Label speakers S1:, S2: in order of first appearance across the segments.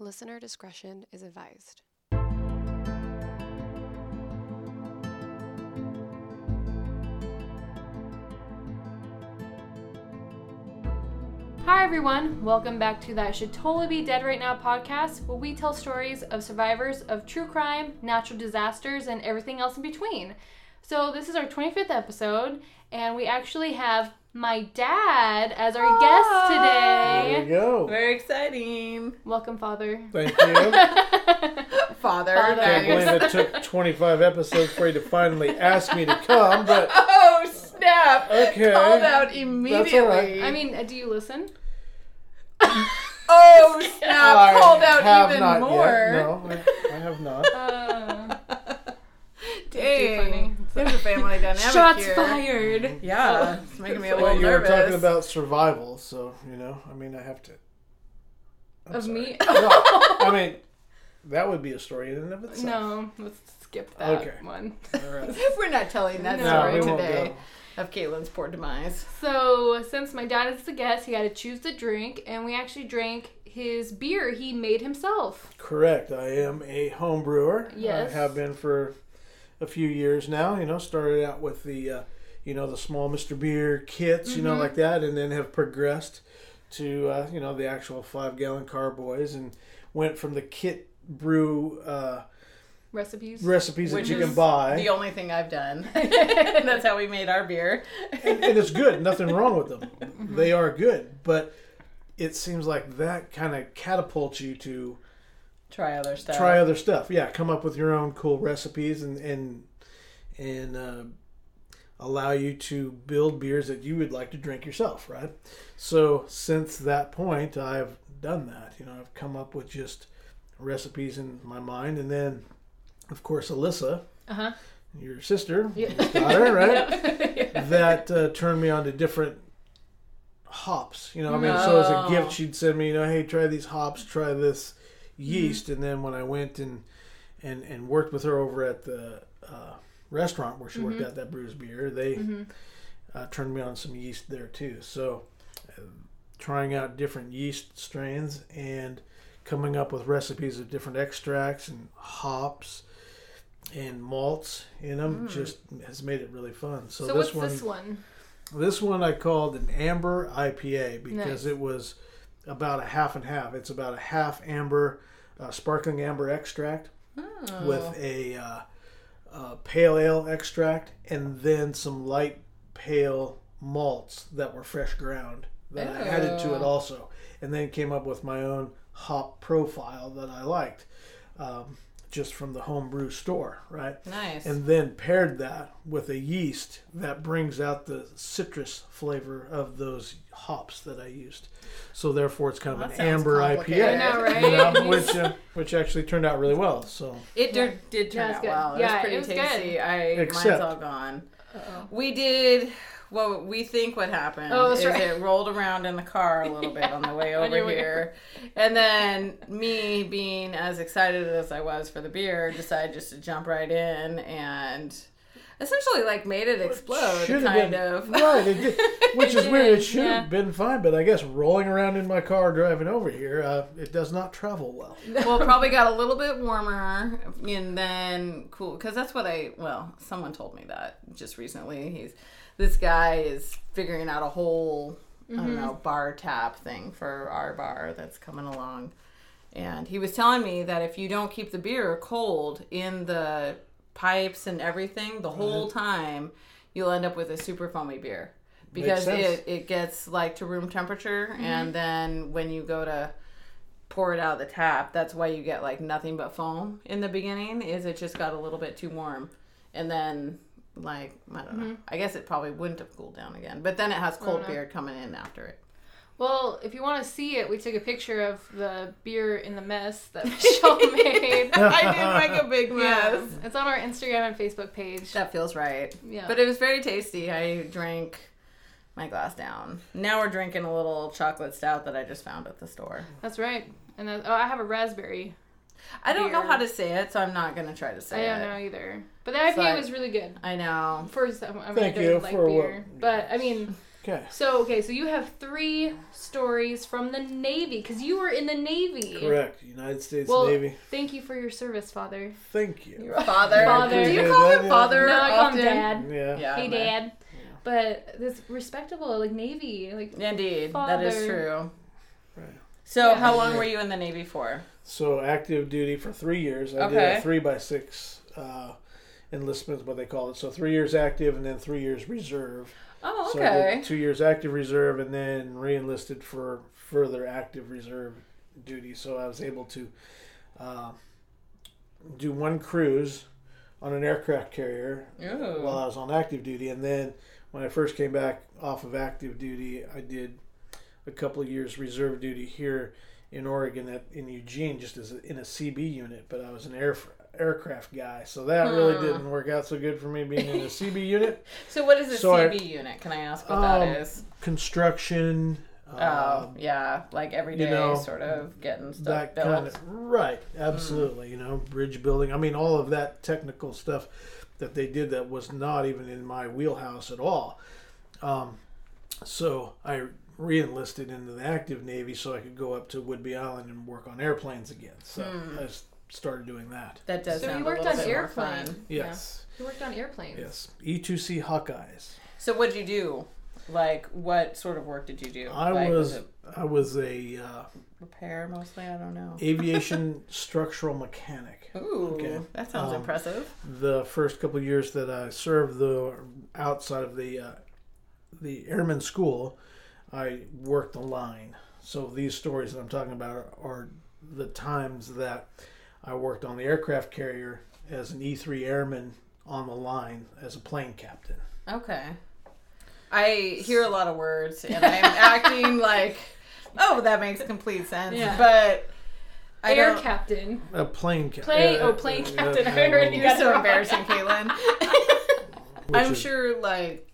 S1: Listener discretion is advised.
S2: Hi, everyone. Welcome back to That Should Totally Be Dead Right Now podcast, where we tell stories of survivors of true crime, natural disasters, and everything else in between. So, this is our 25th episode, and we actually have my dad as our guest today.
S3: There you go.
S4: Very exciting.
S2: Welcome, Father.
S3: Thank you.
S4: Father.
S2: Father.
S3: Can't believe it took 25 episodes for you to finally ask me to come, but
S4: Oh, snap.
S3: Okay.
S4: Called out immediately.
S3: right.
S2: I mean, uh, do you listen?
S4: oh, snap.
S3: I
S4: Called out
S3: have
S4: even
S3: not
S4: more.
S3: Yet. No, I, I have not.
S2: Uh,
S4: Dang.
S2: Funny.
S4: There's a family dynamic
S2: shots
S4: here.
S2: fired.
S4: Yeah, oh. it's making me a little
S3: Well,
S4: little
S3: you were talking about survival, so you know. I mean, I have to. I'm
S2: Of
S3: sorry.
S2: me?
S3: No, I mean, that would be a story in and of itself.
S2: No, let's skip that
S3: Okay.
S2: one.
S3: All right.
S4: We're not telling that
S2: No,
S3: No,
S4: story today of Caitlin's poor demise.
S2: So, since my dad is the guest, he had to choose the drink, and we actually drank his beer he made himself.
S3: Correct. I am a home brewer.
S2: Yes.
S3: I have been for a few years now. You know, started out with the, uh, you know, the small Mr. Beer kits, you know,
S2: Mm-hmm.
S3: like that, and then have progressed to, uh, you know, the actual five gallon carboys and went from the kit brew uh,
S2: Recipes.
S3: recipes
S4: Which
S3: that you can buy.
S4: The only thing I've done. That's how we made our beer.
S3: and, and it's good. Nothing wrong with them.
S2: Mm-hmm.
S3: They are good, but it seems like that kind of catapults you to
S4: Try other stuff.
S3: try other stuff. Yeah, come up with your own cool recipes and and and uh, allow you to build beers that you would like to drink yourself, right? So since that point, I've done that. You know, I've come up with just recipes in my mind, and then, of course, Alyssa,
S2: Uh huh.
S3: your sister,
S2: Yeah.
S3: daughter, right? that uh, turned me on to different hops. You know, I mean, so as a
S4: Oh.
S3: gift, she'd send me, you know, hey, try these hops, try this
S2: Mm-hmm.
S3: yeast, and then when I went and and and worked with her over at the uh, restaurant where she
S2: Mm-hmm.
S3: worked at that brews beer, they uh, turned me on some yeast there too. So, uh, trying out different yeast strains and coming up with recipes of different extracts and hops and malts in them just has made it really fun. So,
S2: Mm. So,
S3: this
S2: what's
S3: one,
S2: this one?
S3: this one I called an amber IPA because
S2: Nice.
S3: it was about a half and half. It's about a half amber, uh, sparkling amber extract
S4: Oh.
S3: with a uh, uh, pale ale extract and then some light pale malts that were fresh ground that I added to it
S4: Oh.
S3: also, and then came up with my own hop profile that I liked. Um, just from the homebrew store, right?
S4: Nice.
S3: and then paired that with a yeast that brings out the citrus flavor of those hops that I used. So therefore, it's kind of
S4: That
S3: an amber. IPA,
S2: I know, right?
S3: you know, which uh, which actually turned out really well. So
S4: It did, did turn
S2: Yeah,
S4: out
S2: good.
S4: well. It
S2: Yeah,
S4: was pretty
S2: it was good.
S4: tasty. I
S3: Except-
S4: mine's all gone. We did what we think what happened
S2: Oh,
S4: is
S2: right.
S4: it rolled around in the car a little bit on the way over here. And then me being as excited as I was for the beer, decided just to jump right in and essentially like made it explode
S3: Should
S4: kind
S3: been-
S4: of.
S3: right, it did, which is weird. It should
S2: yeah.
S3: have been fine, but I guess rolling around in my car driving over here, uh, it does not travel well.
S4: well, probably got a little bit warmer, and then cool because that's what I. Well, someone told me that just recently. He's this guy is figuring out a whole I don't mm-hmm. know bar tap thing for our bar that's coming along, and he was telling me that if you don't keep the beer cold in the pipes and everything the whole mm-hmm. time, you'll end up with a super foamy beer. Because it it gets like to room temperature, mm-hmm. and then when you go to pour it out of the tap. That's why you get like nothing but foam in the beginning. Is it just got a little bit too warm, and then like I don't know. Mm-hmm. I guess it probably wouldn't have cooled down again. But then it has cold beer coming in after it.
S2: Well, if you want to see it, we took a picture of the beer in the mess that Michelle made.
S4: I did make a big
S2: Yeah,
S4: mess.
S2: it's on our Instagram and Facebook page.
S4: That feels right.
S2: Yeah.
S4: But it was very tasty. I drank my glass down. Now we're drinking a little chocolate stout that I just found at the store.
S2: That's right. And then, oh, I have a raspberry.
S4: I don't know how to say it, so I'm not gonna try to say it.
S2: I don't
S4: it.
S2: know either. But the IPA
S4: So I-
S2: was really good.
S4: I know.
S2: For some, I mean,
S3: Thank
S2: I
S3: you
S2: don't like
S3: for what-
S2: beer, but I mean,
S3: Okay.
S2: So okay, so you have three stories from the Navy because you were in the Navy.
S3: Correct. United States
S2: Well,
S3: Navy.
S2: thank you for your service, Father.
S3: Thank you.
S4: Your father.
S2: Father.
S4: Do you call him father
S2: No, I call him? Dad.
S3: Yeah.
S4: Yeah.
S2: hey,
S4: but-
S2: Dad. But this respectable, like Navy, like
S4: Indeed, that is true.
S3: Right.
S4: So,
S2: Yeah.
S4: how long were you in the Navy for?
S3: So active duty for three years. I did
S4: Okay.
S3: a three by six uh, enlistment, is what they call it. So three years active and then three years reserve.
S4: Oh,
S3: So I
S4: okay.
S3: did two years active reserve and then re-enlisted for further active reserve duty. So I was able to uh, do one cruise on an aircraft carrier
S4: Ooh.
S3: while I was on active duty, and then when I first came back off of active duty, I did a couple of years reserve duty here in Oregon at in Eugene, just as a, in a CB unit. But I was an air aircraft guy, so that really
S4: Hmm.
S3: didn't work out so good for me being in a CB unit.
S4: So, what is a
S3: So I-
S4: CB unit? Can I ask what
S3: Um,
S4: that is?
S3: Construction.
S4: Oh,
S3: uh,
S4: yeah, like everyday
S3: know,
S4: sort of getting stuff built.
S3: kind of right absolutely you know bridge building i mean all of that technical stuff that they did that was not even in my wheelhouse at all um, so i re-enlisted into the active navy so i could go up to Whidbey island and work on airplanes again so
S4: Hmm.
S3: i s- started doing that
S4: That does
S2: So you worked
S4: a
S2: on
S4: bit more
S2: airplanes.
S4: fun.
S3: yes
S2: you worked on airplanes.
S3: yes e2c hawkeyes
S4: So, what'd you do? Like, what sort of work did you do?
S3: i
S4: like,
S3: was
S4: it
S3: i was a uh,
S4: repair mostly. I don't know.
S3: aviation structural mechanic
S4: Ooh,
S3: Okay.
S4: that sounds
S3: Um,
S4: impressive.
S3: the first couple of years that I served the outside of the uh, the airman school, I worked the line. So these stories that I'm talking about are the times that I worked on the aircraft carrier as an E3 airman on the line as a plane captain.
S4: Okay. I hear a lot of words and I'm acting like, oh, that makes complete sense.
S2: Yeah.
S4: But I
S2: Air
S4: don't.
S2: captain.
S3: A plane captain.
S2: Plane- oh, plane captain. I heard you
S4: You're
S2: got
S4: so
S2: wrong.
S4: embarrassing, Caitlin. I'm sure, like,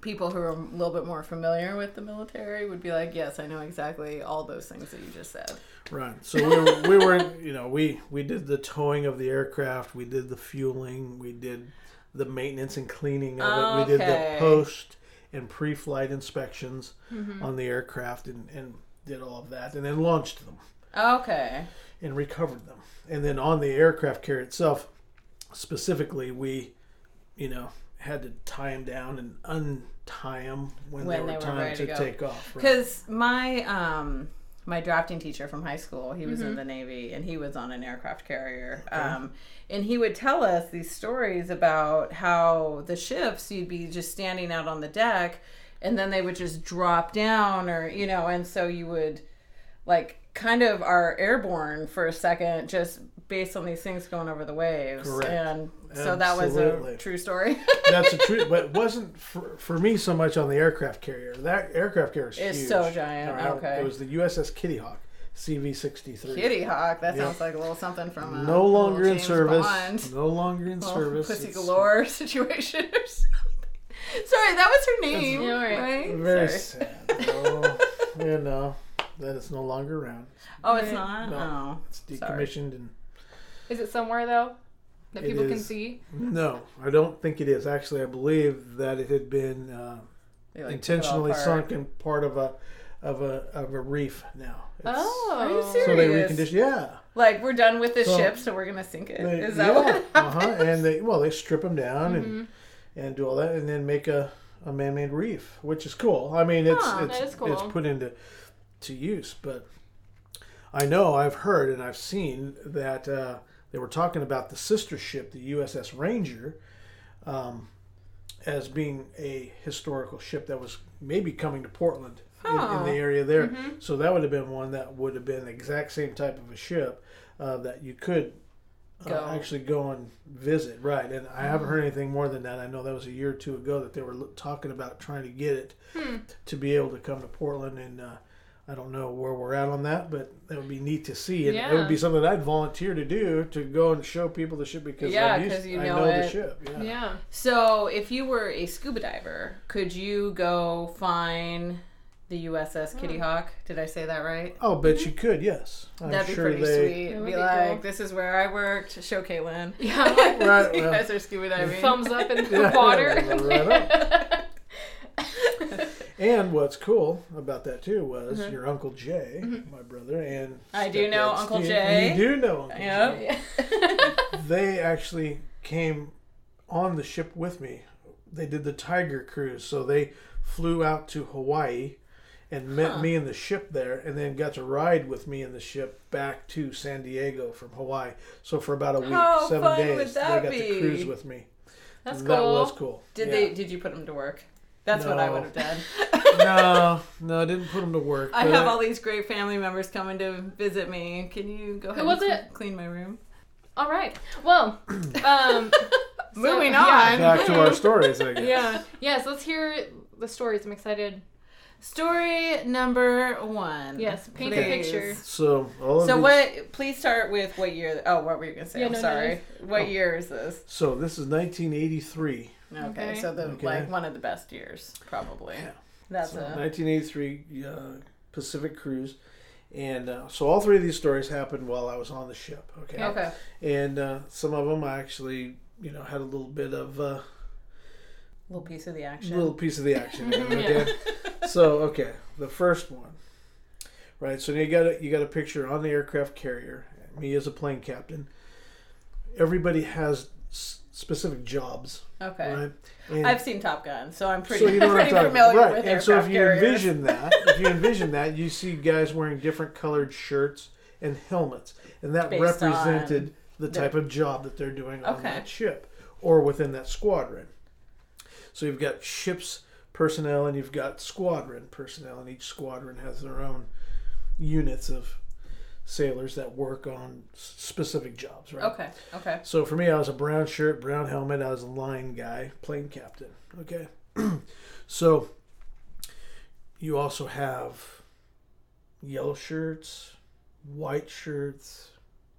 S4: people who are a little bit more familiar with the military would be like, yes, I know exactly all those things that you just said.
S3: Right. So we were, we were, you know, we we did the towing of the aircraft, we did the fueling, we did the maintenance and cleaning of it, we did the post and pre-flight inspections
S2: Mm-hmm.
S3: on the aircraft, and and did all of that, and then launched them
S4: Okay.
S3: and recovered them, and then on the aircraft carrier itself, specifically, we, you know, had to tie them down and untie them when,
S4: When
S3: they were
S4: they were
S3: time
S4: ready
S3: to
S4: to go.
S3: take off. right.
S4: Because my um my drafting teacher from high school, he was
S2: Mm-hmm.
S4: in the Navy and he was on an aircraft carrier. Um, and he would tell us these stories about how the ships you'd be just standing out on the deck, and then they would just drop down, or you know, and so you would like kind of are airborne for a second just based on these things going over the waves
S3: Correct.
S4: and so that was a true story
S3: That's the truth, but it wasn't for, for me so much on the aircraft carrier. That aircraft carrier is
S4: It's
S3: huge.
S4: so giant,
S3: All right,
S4: okay.
S3: It was the USS Kitty Hawk, CV sixty three.
S4: kitty hawk that
S3: Yeah.
S4: sounds like a little something from a
S3: No longer
S4: little
S3: in service.
S4: Bond.
S3: No longer in
S4: Little
S3: service.
S4: pussy
S3: It's
S4: galore situation or something. Sorry, that was her name,
S2: Yeah, right.
S4: right?
S3: Very
S4: Sorry.
S3: sad. No, oh, you know that it's no longer around.
S4: Oh, it's
S2: Right.
S4: not.
S3: No.
S4: Oh,
S3: It's
S4: Sorry.
S3: decommissioned and
S2: Is it somewhere though that
S3: It
S2: people can see?
S3: no, I don't think it is. Actually, I believe that it had been uh,
S4: They, like, took it all
S3: intentionally sunk in part of a of a of a reef now. It's-
S2: Oh,
S4: Are you
S3: So they
S4: serious?
S3: recondition. Yeah.
S4: Like we're done with this
S3: So-
S4: ship, so we're gonna sink it. Is
S3: They-
S4: that
S3: yeah,
S4: what?
S3: uh-huh. And they well they strip them down and
S2: Mhm.
S3: and do all that and then make a, a man-made reef, which is cool. I mean it's
S4: Huh,
S3: it's
S2: cool.
S3: it's put into to use, but I know I've heard and I've seen that uh, they were talking about the sister ship, the USS Ranger, um, as being a historical ship that was maybe coming to Portland in, in the area there.
S2: Mm-hmm.
S3: So that would have been one that would have been the exact same type of a ship uh, that you could uh,
S4: Go.
S3: actually go and visit. Right, and I haven't heard anything more than that. I know that was a year or two ago that they were talking about trying to get it
S2: Hmm.
S3: to be able to come to Portland, and uh, I don't know where we're at on that, but that would be neat to see, and it would be something I'd volunteer to do to go and show people the ship because
S4: Yeah,
S3: I'm used-
S4: 'cause you
S3: I
S4: know
S3: know the ship. Yeah.
S2: Yeah.
S4: So, if you were a scuba diver, could you go find the USS Kitty hmm. Hawk? Did I say that right?
S3: Oh, bet mm-hmm. you could. Yes, I'm
S4: That'd be
S3: sure
S4: pretty
S3: they.
S4: sweet.
S2: That would
S4: Be,
S2: be
S4: like,
S2: cool.
S4: this is where I worked. Show Caitlin.
S2: Yeah.
S3: Right,
S4: you
S3: well,
S4: guys are scuba diving.
S2: Thumbs up in the water.
S3: right up. And what's cool about that too was your Uncle Jay, my brother, and
S4: Mm-hmm. I do know Uncle
S3: Steve.
S4: Jay.
S3: You do know Uncle Jay. They actually came on the ship with me. They did the Tiger cruise, so they flew out to Hawaii and met
S4: Huh.
S3: me in the ship there, and then got to ride with me in the ship back to San Diego from Hawaii. So for about a week,
S4: How
S3: seven days, they got
S4: be?
S3: to cruise with me.
S2: That's
S3: that was cool.
S4: Did
S3: Yeah.
S4: they? Did you put them to work? That's what I would have done.
S3: no, no, I didn't put them to work.
S4: I
S3: but
S4: have all these great family members coming to visit me. Can you go ahead
S2: was
S4: and
S2: it?
S4: clean my room?
S2: All right. Well, um, so,
S4: Moving
S2: yeah.
S4: on.
S3: back to our stories. I guess.
S2: Yeah. Yes. Let's hear the stories. I'm excited.
S4: Story number one.
S2: Yes. Paint a picture.
S3: So all of
S4: So
S3: these-
S4: what? Please start with what year? Oh, what were you gonna say?
S2: Yeah,
S4: I'm
S2: no, no,
S4: sorry. What
S3: Oh.
S4: year is this?
S3: So this is 1983.
S4: Okay,
S2: Okay.
S4: so the
S3: Okay.
S4: like one of the best years, probably.
S3: Yeah.
S4: That's
S3: So,
S4: a
S3: 1983 uh, Pacific cruise, and uh, so all three of these stories happened while I was on the ship. Okay,
S4: okay.
S3: and uh, some of them I actually, you know, had a little bit of uh,
S4: Little piece of the action.
S3: little piece of the action. in
S2: Yeah.
S3: okay, so okay, the first one, right? So you got a, you got a picture on the aircraft carrier. Me as a plane captain. Everybody has s- specific jobs,
S4: Okay.
S3: right? And
S4: I've seen Top Gun, so I'm pretty,
S3: so you know
S4: pretty familiar
S3: right?
S4: with
S3: And so if you
S4: carriers.
S3: envision that, if you envision that, you see guys wearing different colored shirts and helmets, and that
S4: Based
S3: represented the
S4: the-
S3: type of job that they're doing on
S4: Okay.
S3: that ship or within that squadron. So you've got ships personnel and you've got squadron personnel, and each squadron has their own units of sailors that work on specific jobs, right?
S4: Okay. Okay.
S3: So for me, I was a brown shirt, brown helmet. I was a line guy, plane captain. Okay. so you also have yellow shirts, white shirts,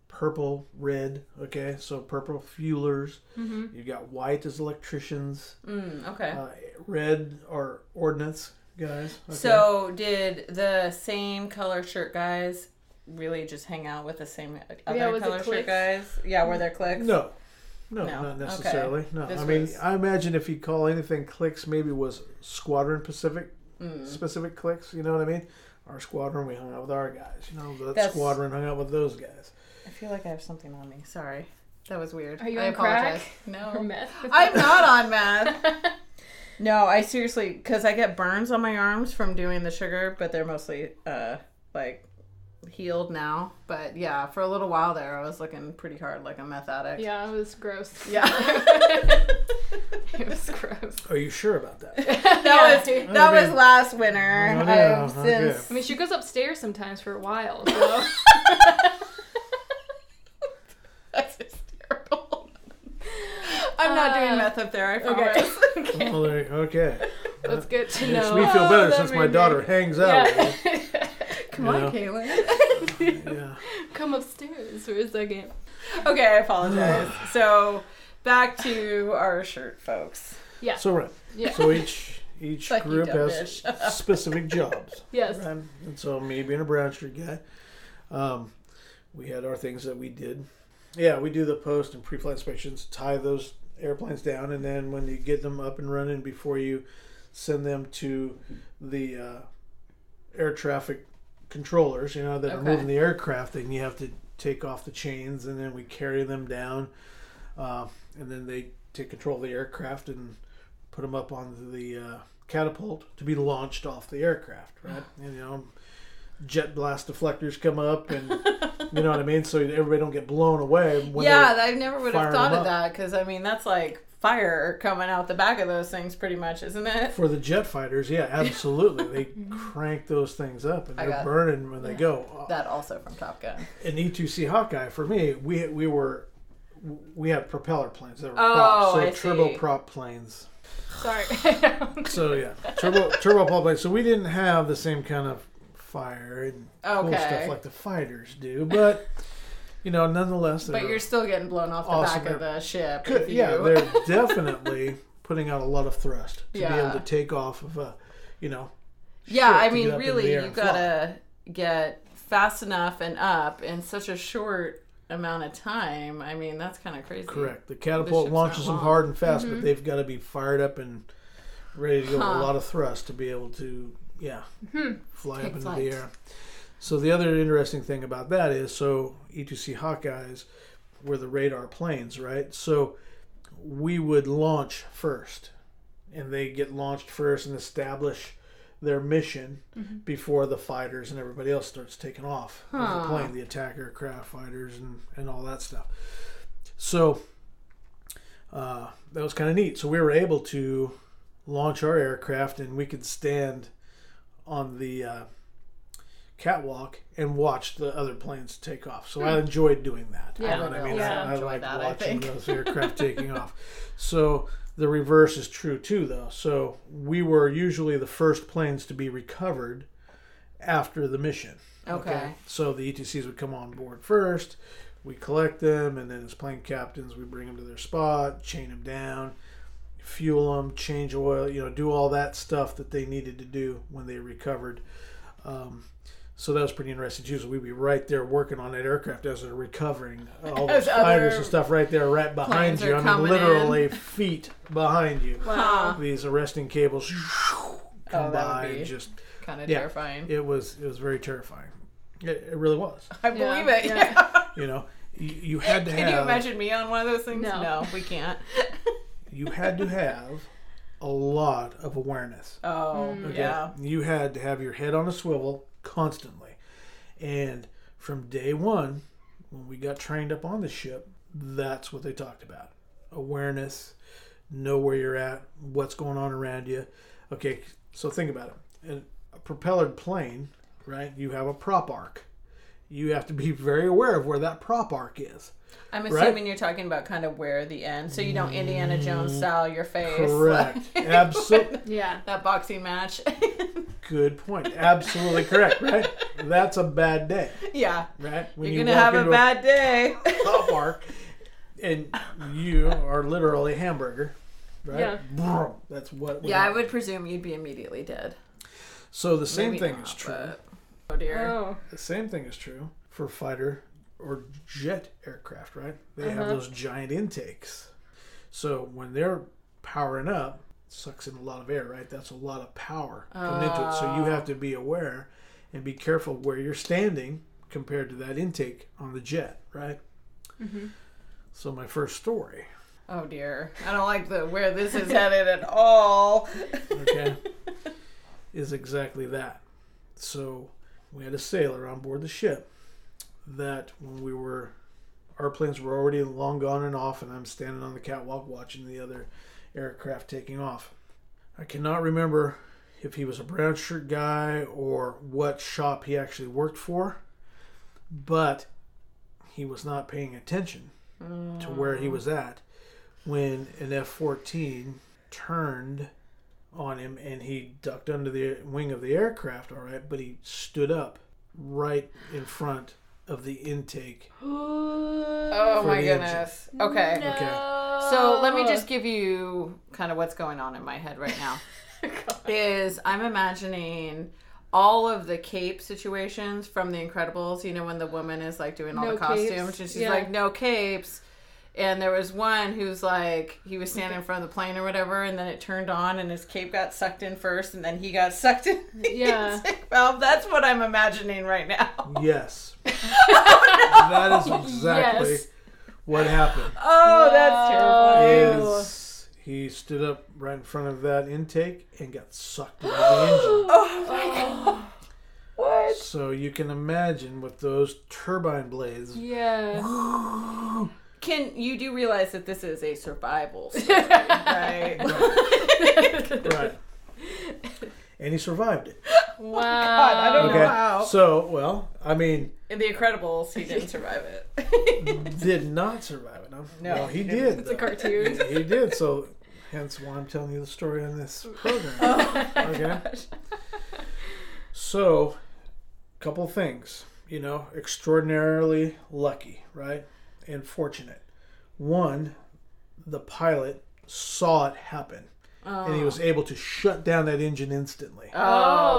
S3: purple, red. Okay. So purple fuelers.
S2: Mm-hmm.
S3: You got white as electricians.
S4: Mm, okay.
S3: Uh, red are ordnance guys. Okay?
S4: So did the same color shirt guys really just hang out with the same other
S2: Yeah,
S4: color shirt guys? Yeah, were there clicks?
S3: no. No,
S4: No.
S3: not
S4: Okay.
S3: necessarily. No,
S4: This
S3: I mean,
S4: was-
S3: I imagine if you call anything clicks, maybe it was Squadron Pacific
S4: Mm.
S3: specific clicks, You know what I mean? Our squadron, we hung out with our guys. You know, the
S4: That's-
S3: squadron hung out with those guys.
S4: I feel like I have something on me. Sorry. That was weird.
S2: Are you
S4: I
S2: on crack?
S4: apologize. No.
S2: Or meth.
S4: I'm not on meth. No, I seriously, because I get burns on my arms from doing the sugar, but they're mostly uh like healed now. But yeah, for a little while there, I was looking pretty hard like a meth addict.
S2: Yeah, it was gross.
S4: Yeah.
S2: it was gross.
S3: Are you sure about that?
S4: that
S2: Yeah.
S4: was that
S3: Okay.
S4: was last winter.
S3: Oh, yeah,
S4: I've
S3: okay.
S4: since
S2: I mean, she goes upstairs sometimes for a while. So.
S4: that's hysterical. I'm not
S2: Uh,
S4: doing meth up there. I
S2: okay.
S4: promise.
S2: okay.
S3: Well, there- okay.
S2: That's good to know.
S3: Makes me feel
S4: Oh,
S3: better
S4: that
S3: since my
S4: made me-
S3: daughter hangs out.
S2: Yeah.
S4: Come
S3: You
S4: on,
S3: know?
S4: Caitlin.
S3: Yeah.
S2: Come upstairs for a second.
S4: okay, I apologize. So back to our shirt, folks.
S2: Yeah.
S3: So right.
S2: Yeah.
S3: So each each
S4: Like
S3: group has specific jobs.
S2: Yes.
S3: Right? And so me being a Brown Street guy, um, we had our things that we did. Yeah, we do the post and pre-flight inspections, tie those airplanes down, and then when you get them up and running, before you send them to the uh, air traffic controllers, you know, that are moving the aircraft, and you have to take off the chains, and then we carry them down, uh, and then they take control of the aircraft and put them up on the uh, catapult to be launched off the aircraft, right? And you know, jet blast deflectors come up, and you know what I mean. So everybody don't get blown away.
S4: Yeah, I never would have thought of that because I mean that's like fire coming out the back of those things, pretty much, isn't it?
S3: for the jet fighters, yeah, absolutely. they mm-hmm. crank those things up, and they're burning when they go.
S4: That also from Top Gun.
S3: An E2C Hawkeye for me, we we were we had propeller planes that were
S4: Oh,
S3: prop, so
S4: I
S3: turbo
S4: see.
S3: prop planes.
S2: Sorry.
S3: So yeah, turbo turbo prop planes. So we didn't have the same kind of fire and cool stuff like the fighters do, but you know, nonetheless,
S4: But you're still getting blown off the
S3: Awesome.
S4: back of the ship.
S3: Could- yeah,
S4: you-
S3: they're definitely putting out a lot of thrust to be able to take off of a, you know.
S4: yeah. I mean,
S3: get up into
S4: really, you
S3: fly.
S4: gotta get fast enough and up in such a short amount of time. I mean, that's kind of crazy.
S3: Correct. The catapult
S4: ship's
S3: launches them hard and fast,
S2: Mm-hmm.
S3: but they've got to be fired up and ready to go with a lot of thrust to be able to, yeah,
S2: Hmm.
S3: fly
S4: Take
S3: up into
S4: flight.
S3: the air. So the other interesting thing about that is, so E2C Hawkeyes were the radar planes, right? So we would launch first, and they get launched first and establish their mission
S2: Mm-hmm.
S3: before the fighters and everybody else starts taking off of the plane, the attack aircraft fighters and, and all that stuff. So uh, that was kind of neat. So we were able to launch our aircraft and we could stand on the uh, catwalk and watch the other planes take off. So I enjoyed doing that.
S2: Hmm. Yeah.
S3: You know what I mean?
S2: Yeah.
S3: I, I
S4: Enjoy
S3: like
S4: that, I
S3: watching
S4: think.
S3: those aircraft taking off. So the reverse is true too, though. So we were usually the first planes to be recovered after the mission.
S4: Okay.
S3: So the E2Cs would come on board first. We collect them, and then as plane captains, we bring them to their spot, chain them down, fuel them, change oil, you know, do all that stuff that they needed to do when they recovered. Um, so that was pretty interesting too. So we'd be right there working on that aircraft as they're recovering, all those
S4: As
S3: fighters and stuff right there, right behind you. I mean,
S4: coming
S3: literally feet behind you.
S4: Huh.
S3: These arresting cables come
S4: Oh, that
S3: by and just
S4: Kind of
S3: Yeah.
S4: terrifying.
S3: it was it was very terrifying. It, it really was.
S4: I
S2: Yeah.
S4: believe it.
S2: Yeah.
S4: Yeah.
S3: You know, you, you had to
S4: Can
S3: have
S4: you imagine me on one of those things?
S2: No.
S4: we can't.
S3: you had to have a lot of awareness.
S4: Oh, mm.
S3: Okay?
S4: yeah.
S3: You had to have your head on a swivel constantly. And from day one, when we got trained up on the ship, that's what they talked about. Awareness, know where you're at, what's going on around you. Okay, so think about it. In a propellered plane, right? You have a prop arc. You have to be very aware of where that prop arc is.
S4: I'm
S3: Right?
S4: assuming you're talking about kind of where the end, so you don't Indiana Jones mm, style your face.
S3: Correct. Absolutely.
S2: Yeah.
S4: that boxing match.
S3: Good point. Absolutely correct, right? That's a bad day,
S4: yeah.
S3: right? When
S4: You're
S3: you
S4: gonna
S3: walk
S4: have a
S3: into
S4: bad day.
S3: prop arc, and you are literally a hamburger, right?
S2: Yeah.
S3: Brum. That's what. would
S4: yeah, I would presume you'd be immediately dead.
S3: So the same
S4: Maybe
S3: thing
S4: not,
S3: is true.
S4: but- Oh dear.
S2: Oh.
S3: The same thing is true for fighter or jet aircraft, right? They have
S2: Uh-huh.
S3: those giant intakes. So when they're powering up, sucks in a lot of air, right? That's a lot of power coming into it. So you have to be aware and be careful where you're standing compared to that intake on the jet, right?
S2: Mm-hmm.
S3: So my first story,
S4: Oh dear. I don't like the where this is headed at all.
S3: okay, is exactly that. So we had a sailor on board the ship that when we were our planes were already long gone and off and I'm standing on the catwalk watching the other aircraft taking off. I cannot remember if he was a brown shirt guy or what shop he actually worked for, but he was not paying attention to where he was at when an F 14 turned on him and he ducked under the wing of the aircraft, all right, but he stood up right in front of the intake.
S4: Oh
S3: For
S4: my
S3: the engine.
S4: goodness. Okay.
S3: Okay.
S4: So let me just give you kind of what's going on in my head right now. is I'm imagining all of the cape situations from The Incredibles. You know when the woman is like doing all
S2: No
S4: the costumes
S2: capes,
S4: and she's
S2: yeah.
S4: like no capes. And there was one who's like he was standing in front of the plane or whatever, and then it turned on, and his cape got sucked in first, and then he got sucked in.
S2: Yeah.
S4: intake valve. That's what I'm imagining right now.
S3: Yes. that is exactly
S2: Yes.
S3: what happened.
S4: Oh, that's terrifying.
S2: Oh.
S3: He stood up right in front of that intake and got sucked into the engine.
S4: Oh my oh. god. What?
S3: So you can imagine with those turbine blades.
S2: Yeah.
S4: Can you do realize that this is a survival story, right?
S3: Right. And he survived it.
S2: Oh wow.
S4: God, I don't
S3: Okay.
S4: know how.
S3: So, well, I mean,
S4: In The Incredibles, he didn't survive it.
S3: did not survive it. huh?
S4: No,
S3: well, he
S4: he
S3: did.
S2: It's a cartoon.
S3: He, he did. So, hence why I'm telling you the story on this program.
S4: oh my
S3: Okay.
S4: gosh.
S3: So, couple things, you know, extraordinarily lucky, right? And fortunate. One, the pilot saw it happen and he oh. was able to shut down that engine instantly.
S4: Oh,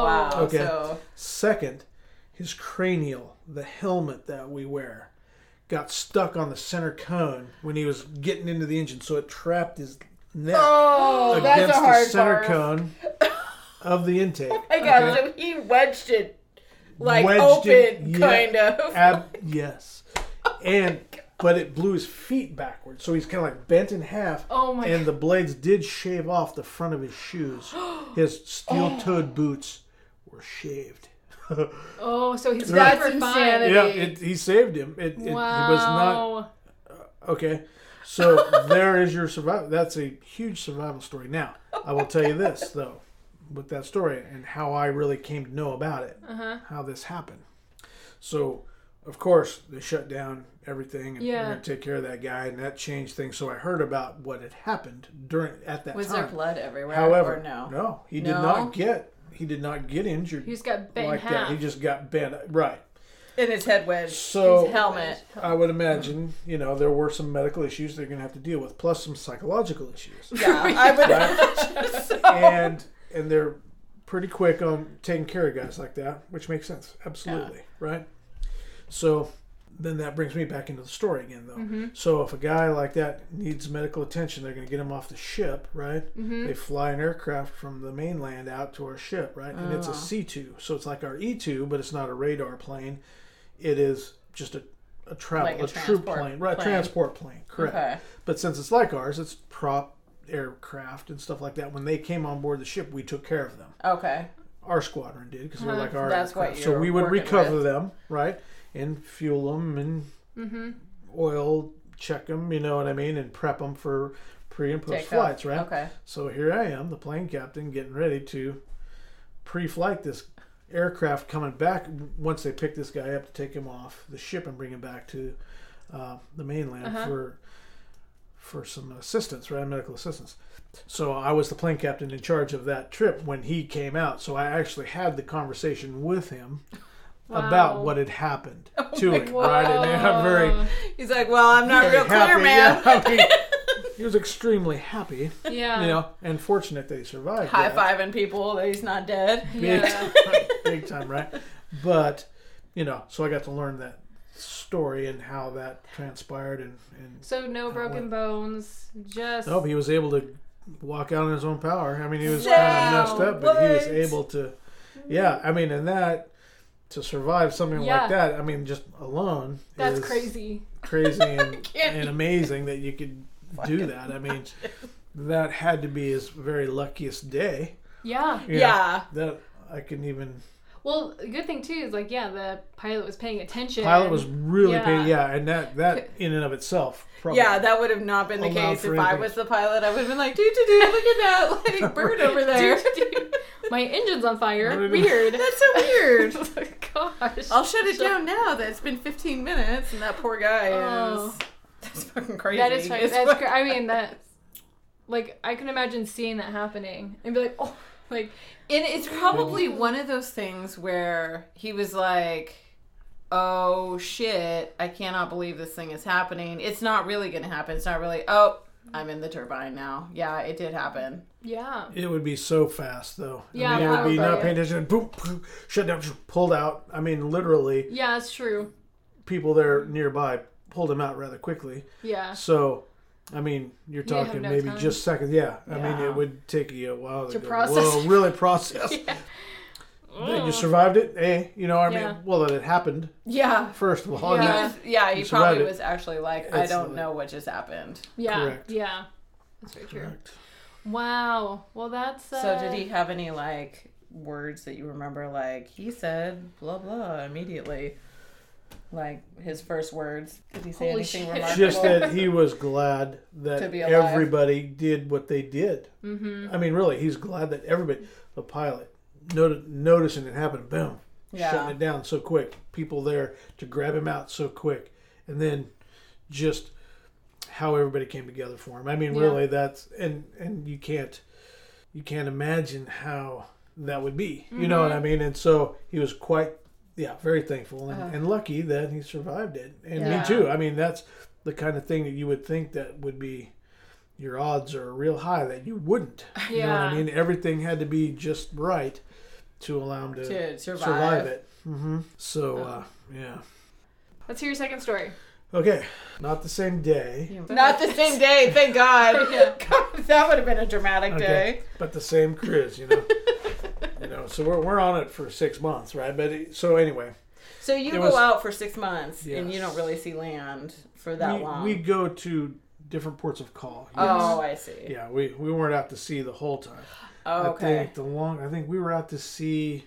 S4: wow.
S3: Oh, okay.
S4: So,
S3: Second, his cranial, the helmet that we wear, got stuck on the center cone when he was getting into the engine, so it trapped his neck
S4: Oh, that's
S3: against
S4: a hard
S3: the center
S4: part.
S3: cone of the intake.
S4: I got
S3: okay?
S4: so he wedged it like
S3: Wedged
S4: open,
S3: it, yeah.
S4: kind of.
S3: Ab- yes, oh and but it blew his feet backwards, so he's kind of like bent in half.
S2: Oh my
S3: And the blades did shave off the front of his shoes. His steel-toed boots were shaved.
S2: Oh, so he's
S4: That's
S2: super fine.
S4: insanity.
S3: yeah, it, he saved him. It, it,
S2: Wow.
S3: it was not okay. So there is your survival. That's a huge survival story. Now I will tell you this though, with that story and how I really came to know about it,
S2: Uh-huh.
S3: how this happened. So, of course, they shut down everything and
S2: Yeah.
S3: going to take care of that guy, and that changed things. So I heard about what had happened during at that
S4: Was
S3: time.
S4: Was there blood everywhere?
S3: However,
S4: or no?
S3: no, he did not get he did not get injured
S2: He just got bent
S3: like that. He just got bent right.
S4: In his head wedge.
S3: So
S4: his helmet.
S3: I would imagine, you know, there were some medical issues they're going to have to deal with, plus some psychological issues,
S4: Yeah, I would
S3: Right.
S4: imagine so.
S3: and and they're pretty quick on taking care of guys like that, which makes sense, absolutely, right? So then that brings me back into the story again, though.
S2: Mm-hmm.
S3: So if a guy like that needs medical attention, they're going to get him off the ship, right?
S2: Mm-hmm.
S3: They fly an aircraft from the mainland out to our ship, right? And it's a
S4: Oh.
S3: C two, so it's like our E two, but it's not a radar plane. It is just a a travel,
S4: Like a
S3: a, troop plane, right?
S4: plane.
S3: Transport plane, correct.
S4: Okay.
S3: But since it's like ours, it's prop aircraft and stuff like that. When they came on board the ship, we took care of them.
S4: Okay.
S3: Our squadron did because they're
S2: Uh-huh.
S3: like our
S4: That's what
S3: aircraft. So
S4: you're
S3: we would recover
S4: with.
S3: them, right, and fuel them and
S2: Mm-hmm.
S3: oil check them. You know what I mean, and prep them for pre and post
S4: Take
S3: flights,
S4: off.
S3: right?
S4: Okay.
S3: So here I am, the plane captain, getting ready to pre-flight this aircraft coming back once they pick this guy up to take him off the ship and bring him back to uh, the mainland
S2: Uh-huh.
S3: for for some assistance, right? Medical assistance. So I was the plane captain in charge of that trip when he came out. So I actually had the conversation with him about what had happened
S4: Oh
S3: to
S4: my
S3: him, right? And they got very,
S4: He's like, well, I'm not
S3: very
S4: real clear, man.
S3: Yeah, I mean, he was extremely happy,
S2: Yeah.
S3: you know, and fortunate that he survived.
S4: High
S3: that.
S4: fiving people that he's not dead.
S3: big,
S2: Yeah.
S3: big time, right? But you know, so I got to learn that story and how that transpired, and and
S2: So no broken bones. Just.
S3: nope, he was able to walk out on his own power. I mean, he was
S4: Wow,
S3: kind of messed up, but he was able to. Yeah, I mean, and that to survive something
S2: Yeah.
S3: like that, I mean, just alone,
S2: That's
S3: is
S2: crazy.
S3: crazy and, and amazing that you could do that. I mean, that had to be his very luckiest day.
S2: Yeah.
S3: you know,
S4: Yeah.
S3: that I can even
S2: Well, the good thing too is like, yeah, the pilot was paying attention.
S3: pilot was really
S2: Yeah.
S3: paying yeah and that that in and of itself probably
S4: Yeah, that would have not been the case
S3: for
S4: if I was the pilot. I would have been like, doo doo doo, look at that like bird over there.
S2: My engine's on fire. Weird.
S4: That's so weird.
S2: oh, Gosh.
S4: I'll shut it down now. That it's been 15 minutes, and that poor guy
S2: Oh.
S4: is. That's fucking crazy.
S2: That is right.
S4: It's
S2: That's
S4: fucking-
S2: cra- I mean that. Like I can imagine seeing that happening and be like, oh, like
S4: And it's probably one of those things where he was like, "Oh shit, I cannot believe this thing is happening. It's not really going to happen. It's not really. Oh, I'm in the turbine now. Yeah, it did happen.
S2: Yeah.
S3: it would be so fast though
S2: Yeah,
S3: I mean, it would be
S2: probably.
S3: not paying attention boom, boom shut down pulled out i mean literally
S2: Yeah, it's true.
S3: people there nearby pulled him out rather quickly
S2: Yeah.
S3: so i mean you're talking
S2: no
S3: maybe
S2: time.
S3: just seconds yeah i mean it would take you a while to,
S2: To
S3: go,
S2: process.
S3: Whoa, really process
S2: Yeah.
S3: That you survived it eh you know i mean
S2: Yeah.
S3: well that it happened
S4: Yeah."
S3: first of all
S2: Yeah.
S4: He was, yeah, he
S3: You survived
S4: probably
S3: it.
S4: was actually like, I don't
S3: like-
S4: know what just happened.
S2: Yeah.
S3: Correct.
S2: Yeah. That's very true.
S3: Correct.
S2: Wow. Well, that's. Uh,
S4: So did he have any like words that you remember? Like he said, blah blah immediately. Like his first words. Did he say
S2: Holy
S4: anything
S2: shit.
S4: remarkable?
S3: just that he was glad that
S4: To be alive.
S3: everybody did what they did.
S2: Mm-hmm.
S3: I mean, really, he's glad that everybody, the pilot, not- noticing it happened. boom,
S4: Yeah.
S3: shutting it down so quick. People there to grab him out so quick, and then just how everybody came together for him. I mean,
S2: Yeah.
S3: really, that's and and you can't you can't imagine how that would be. You know what I mean? And so he was quite yeah, very thankful and,
S4: Uh.
S3: and lucky that he survived it. And
S4: Yeah.
S3: me too. I mean, that's the kind of thing that you would think that would be your odds are real high that you wouldn't. You know what I mean? Everything had to be just right to allow him to,
S4: to survive.
S3: survive it. hmm So, uh, yeah.
S2: Let's hear your second story.
S3: Okay, not the same day,
S4: Not the same day, thank God.
S2: Yeah.
S4: God, that would have been a dramatic
S3: Okay.
S4: day.
S3: but the same cruise. You know, you know. So we're we're on it for six months, right? But it- so anyway,
S4: So you go
S3: was-
S4: out for six months and you don't really see land for that
S3: we,
S4: long.
S3: we go to different ports of call.
S4: oh, I see.
S3: Yeah, we, we weren't out to sea the whole time.
S4: Oh,
S3: I
S4: okay.
S3: think the long I think we were out to sea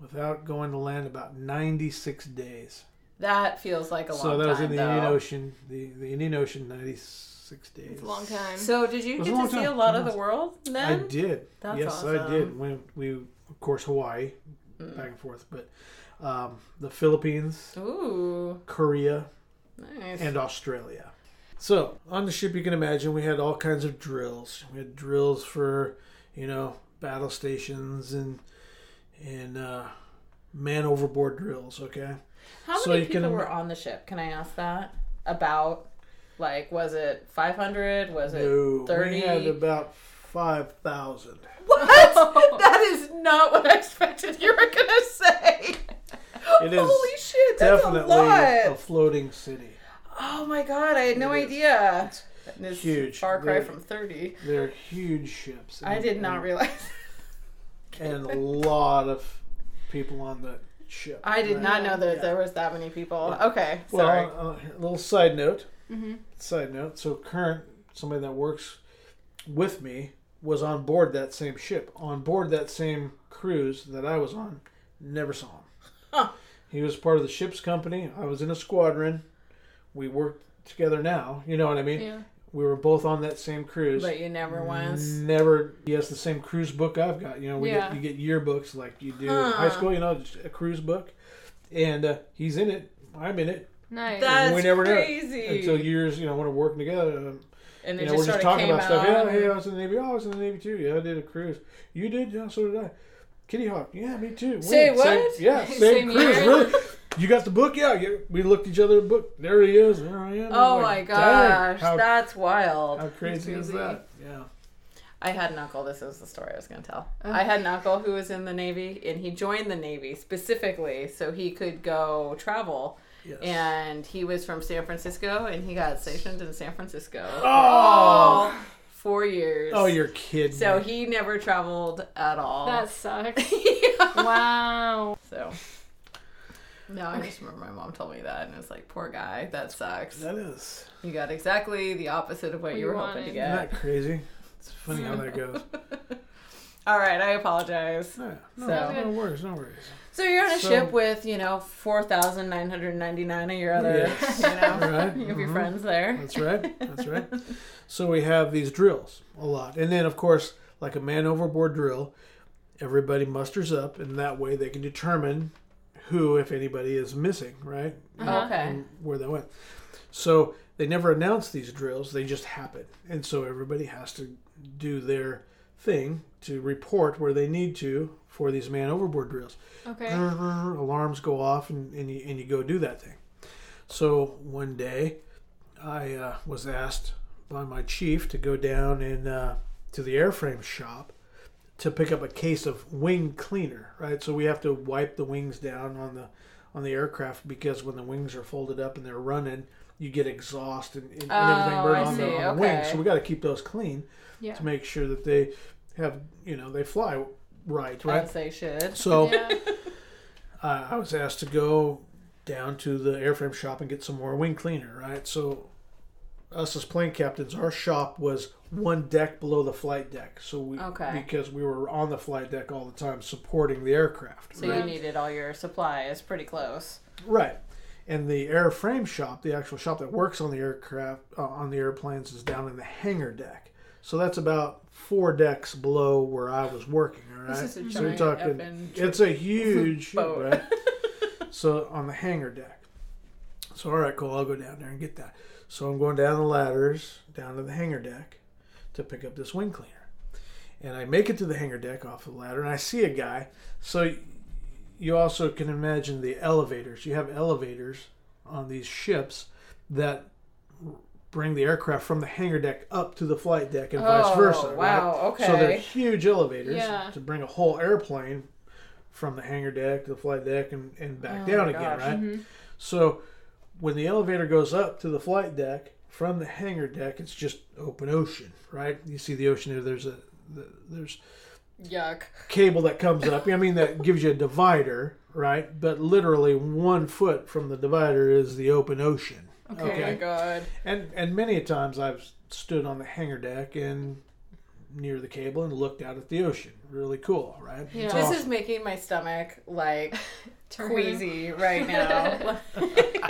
S3: without going to land about 96 days.
S4: That feels like a long time.
S3: so that
S4: time.
S3: was in the
S4: though.
S3: Indian Ocean, the, the Indian Ocean 96 days.
S2: It's a long time.
S4: So did you get to
S3: long
S4: see a lot of the world then?
S3: I did.
S4: That's
S3: yes, I did. When we of course Hawaii
S4: Mm.
S3: back and forth, but um, the Philippines,
S4: Ooh,
S3: Korea,
S4: nice.
S3: and Australia. So on the ship, you can imagine we had all kinds of drills. We had drills for, you know, battle stations and and uh, man overboard drills. Okay,
S4: How
S3: so
S4: many
S3: you can
S4: people were on the ship? Can I ask that? About like was it 500? Was it 30?
S3: we had about five thousand.
S4: What? that is not what I expected you were gonna say.
S3: It is
S4: Holy shit, that's
S3: Definitely
S4: a lot.
S3: a floating city.
S4: Oh my god, I had no
S3: It is.
S4: idea. This
S3: huge.
S4: Far cry
S3: They're-
S4: from 30.
S3: They're huge ships.
S4: I did not realize.
S3: and a lot of people on the ship.
S4: I did
S3: right?
S4: not know that
S3: Yeah.
S4: there was that many people.
S3: Yeah.
S4: Okay, sorry.
S3: Well, uh, a little side note.
S2: Mm-hmm.
S3: Side note. So current somebody that works with me was on board that same ship, on board that same cruise that I was on. Never saw him.
S4: Huh.
S3: He was part of the ship's company. I was in a squadron. We worked together now. You know what I mean?
S2: Yeah.
S3: We were both on that same cruise.
S4: but you never once.
S3: Never. He has the same cruise book I've got. You know, we
S2: Yeah.
S3: get, you get yearbooks like you do in high school. You know, just a cruise book, and uh, he's in it. I'm in it
S2: Nice.
S4: That's
S3: we never knew it
S4: crazy.
S3: until years. You know, when we're working together. Um,
S4: and
S3: you
S4: it
S3: know, we're
S4: just
S3: just
S4: sort of
S3: talking about stuff. Yeah, hey, I was in the Navy. Oh, I was in the Navy too. Yeah, I did a cruise. You did? Yeah, so did I. Kitty Hawk. Yeah, me too.
S4: Say
S3: When?
S4: what?
S3: Same, yeah, same,
S2: Same
S3: cruise.
S2: year?
S3: Really? You got the book? Yeah, yeah. We looked each other the book. There he is. There I am.
S4: Oh
S3: I'm
S4: my
S3: like,
S4: gosh,
S3: how,
S4: that's wild.
S3: how crazy is that? Yeah.
S4: I had an uncle. This is the story I was going to tell.
S2: Oh.
S4: I had an uncle who was in the Navy, and he joined the Navy specifically so he could go travel.
S3: Yes.
S4: And he was from San Francisco, and he got stationed in San Francisco for
S3: Oh.
S4: all four years.
S3: Oh, you're kidding.
S4: So
S3: me.
S4: he never traveled at all.
S2: That sucks.
S4: yeah.
S2: wow.
S4: So. No, I just remember my mom told me that, and it was like, poor guy, that sucks.
S3: that is.
S4: You got exactly the opposite of what,
S2: What
S4: you were hoping to
S2: get.
S3: Isn't that crazy? It's funny how that goes.
S4: All right, I apologize.
S3: Yeah, no,
S4: So-
S3: no worries, no worries.
S4: So you're on a
S3: So-
S4: ship with, you know, 4,999 of your other,
S3: Yes.
S4: you know,
S3: Right,
S4: you have your
S3: mhm.
S4: friends there.
S3: That's right. That's right. So we have these drills a lot, and then of course, like a man overboard drill, everybody musters up, and that way they can determine who, if anybody, is missing, right?
S2: Uh-huh.
S4: Okay.
S3: And where they went. So they never announce these drills; they just happen, and so everybody has to do their thing to report where they need to for these man overboard drills.
S2: Okay.
S3: alarms go off and, and, you, and you go do that thing. So one day I uh, was asked by my chief to go down and uh, to the airframe shop to pick up a case of wing cleaner, right? So we have to wipe the wings down on the on the aircraft because when the wings are folded up and they're running, you get exhaust and, and, and everything
S4: Oh,
S3: burn
S4: I
S3: on, the, on the wings. So we got to keep those clean
S2: Yeah.
S3: to make sure that they have, you know, they fly right, right?
S4: As they should.
S3: So
S2: Yeah.
S3: uh, I was asked to go down to the airframe shop and get some more wing cleaner, right? So, us as plane captains, our shop was one deck below the flight deck. So we,
S4: Okay.
S3: because we were on the flight deck all the time supporting the aircraft,
S4: So
S3: right?
S4: you needed all your supplies pretty close.
S3: right. And the airframe shop, the actual shop that works on the aircraft, uh, on the airplanes, is down in the hangar deck. So that's about four decks below where I was working. All right.
S4: This is a
S3: so you're talking. It's a huge
S4: boat.
S3: right? so on the hangar deck. So all right, cool. I'll go down there and get that. So I'm going down the ladders down to the hangar deck to pick up this wing cleaner, and I make it to the hangar deck off the ladder, and I see a guy. So you also can imagine the elevators. You have elevators on these ships that bring the aircraft from the hangar deck up to the flight deck and vice
S4: Oh,
S3: versa. right?
S4: wow, Okay.
S3: So they're huge elevators
S2: Yeah.
S3: to bring a whole airplane from the hangar deck to the flight deck and, and back
S4: Oh
S3: down again,
S4: gosh.
S3: right?
S2: Mhm.
S3: So when the elevator goes up to the flight deck from the hangar deck, it's just open ocean, right? You see the ocean there. There's a the, there's
S4: Yuck.
S3: cable that comes up. I mean, that gives you a divider, right? But literally one foot from the divider is the open ocean.
S4: Oh my god.
S3: And and many a times I've stood on the hangar deck and near the cable and looked out at the ocean. Really cool, right?
S2: Yeah.
S3: It's
S4: This
S3: awesome.
S4: is making my stomach like queasy right now.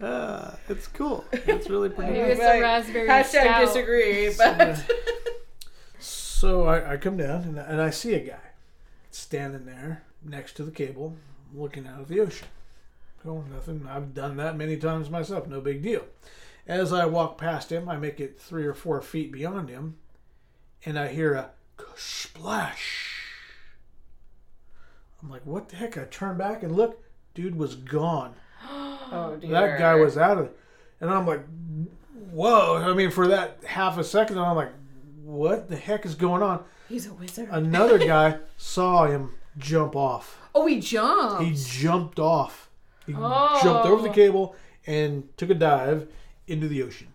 S3: Uh, it's cool. It's really pretty.
S2: Maybe
S3: neat.
S2: it's a raspberry
S4: Hashtag
S2: stout.
S4: disagree, but
S3: So I, I come down and, and I see a guy standing there next to the cable, looking out at the ocean. Oh, nothing. I've done that many times myself. No big deal. As I walk past him, I make it three or four feet beyond him, and I hear a splash. I'm like, what the heck? I turn back and look. Dude was gone.
S4: Oh dear.
S3: That guy was out of it. And I'm like, whoa. I mean, for that half a second, I'm like, what the heck is going on?
S4: He's a wizard.
S3: Another guy saw him jump off.
S4: oh, he jumped.
S3: He jumped off. He
S2: Oh.
S3: jumped over the cable and took a dive into the ocean.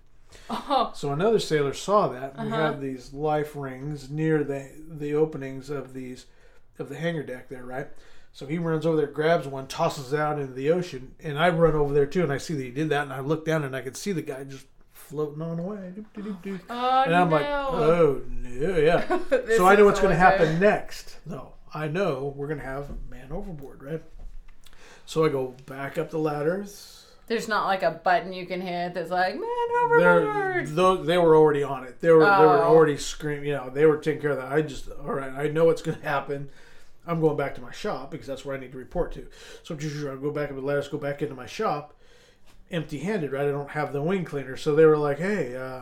S2: Oh,
S3: So another sailor saw that. We
S2: Uh-huh.
S3: have these life rings near the the openings of these of the hangar deck there, right? So he runs over there, grabs one, tosses it out into the ocean, and I run over there too, and I see that he did that, and I look down and I could see the guy just floating on away.
S2: Oh
S3: And I'm
S2: no.
S3: like, oh no, yeah. So I know what's going to happen next, though. I know we're going to have man overboard, right? So I go back up the ladders.
S4: There's not like a button you can hit that's like man
S3: They're,
S4: overboard.
S3: they were already on it. They were they were
S4: Oh.
S3: already screaming. You know, they were taking care of that. I just all right. I know what's going to happen. I'm going back to my shop because that's where I need to report to. So I go back up the ladders, go back into my shop, empty-handed. Right, I don't have the wing cleaner. So they were like, "Hey, uh,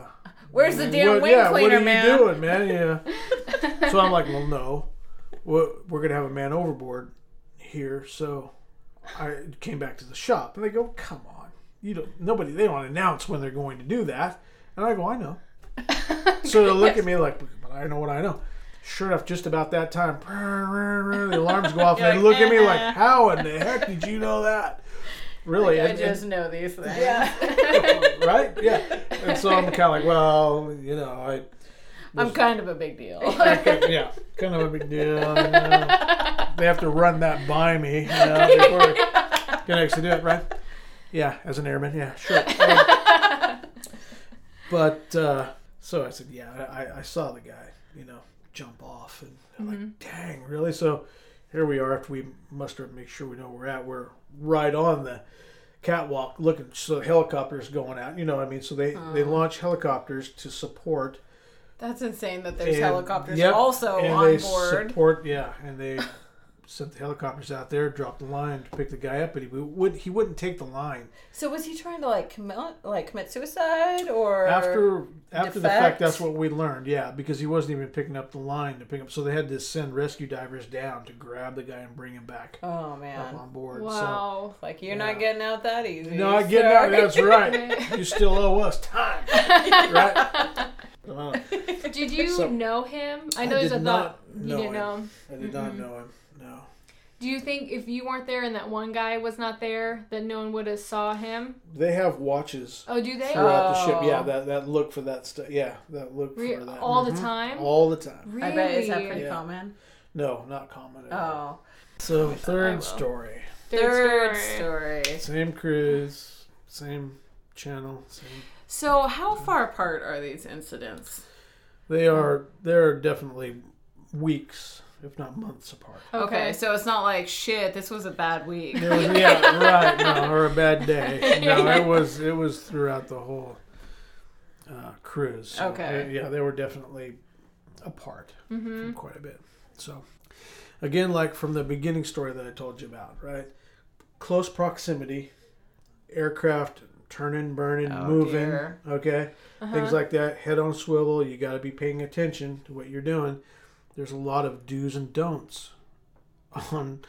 S4: Where's the damn
S3: what,
S4: wing
S3: yeah,
S4: cleaner,
S3: what are you
S4: man?
S3: doing, man? Yeah. so I'm like, well, no, we're, we're gonna have a man overboard here. So I came back to the shop, and they go, come on, you don't. Nobody, they don't announce when they're going to do that. And I go, I know. so they look at me like, but I know what I know. Sure enough, just about that time, the alarms go off, and they look at me like,
S4: "Eh."
S3: how in the heck did you know that? Really?
S4: I
S3: and- and-
S4: just know these things.
S3: right? Yeah. And so I'm kind of like, well, you know, I.
S4: I'm kind of a big deal.
S3: yeah, kind of a big deal. you know. They have to run that by me, you know, before they can actually do it, right? Yeah, as an airman, yeah, sure. But uh, so I said, yeah, I, I saw the guy, you know, jump off, and they're like, mm-hmm. dang, really? So here we are. After we muster make sure we know where we're at. We're right on the catwalk, looking. So helicopters going out. You know what I mean? So they they launch helicopters to support
S4: That's insane that there's
S3: and-
S4: helicopters
S3: yep,
S4: also on board.
S3: Support, yeah, and they sent the helicopters out there, dropped the line to pick the guy up, but he would he wouldn't take the line
S4: So was he trying to like commit like commit suicide or
S3: after after the fact. That's what we learned, yeah, because he wasn't even picking up the line to pick up. So they had to send rescue divers down to grab the guy and bring him back
S4: Oh
S3: up
S4: man.
S3: on board.
S2: Wow.
S4: Like you're
S3: Yeah.
S4: not getting out that easy.
S3: So no, I get out. That's right. You still owe us time, right? Uh,
S2: Did you
S3: So-
S2: know him? I
S3: I
S2: know there's
S3: did
S2: a
S3: not
S2: thought you didn't
S3: him.
S2: know him.
S3: I did not know him. No.
S2: Do you think if you weren't there and that one guy was not there, that no one would have saw him?
S3: They have watches
S2: Oh, do they?
S3: throughout the ship.
S4: Oh.
S3: Yeah, that that look for that stuff. Yeah, that look
S2: Re-
S3: for that
S2: all the
S3: Mhm.
S2: time?
S3: All the time.
S2: Really?
S4: I bet is that pretty
S3: Yeah.
S4: common?
S3: No, not common at all.
S4: Oh.
S3: So
S2: I
S3: third
S2: will.
S3: story,
S4: Third
S2: story.
S4: story.
S3: same cruise, same channel, same.
S4: So how far apart are these incidents?
S3: They are they're definitely weeks, if not months apart.
S4: Okay. so it's not like shit. This was a bad week.
S3: It was, yeah, right. No, or a bad day. No, it was it was throughout the whole uh, cruise. So,
S4: Okay.
S3: uh, yeah, they were definitely apart
S2: Mm-hmm.
S3: from quite a bit. So, again, like from the beginning story that I told you about, right? Close proximity, aircraft turning, burning,
S4: Oh,
S3: moving.
S4: dear.
S3: Okay,
S2: Uh-huh.
S3: things like that. Head on swivel. You got to be paying attention to what you're doing. There's a lot of do's and don'ts on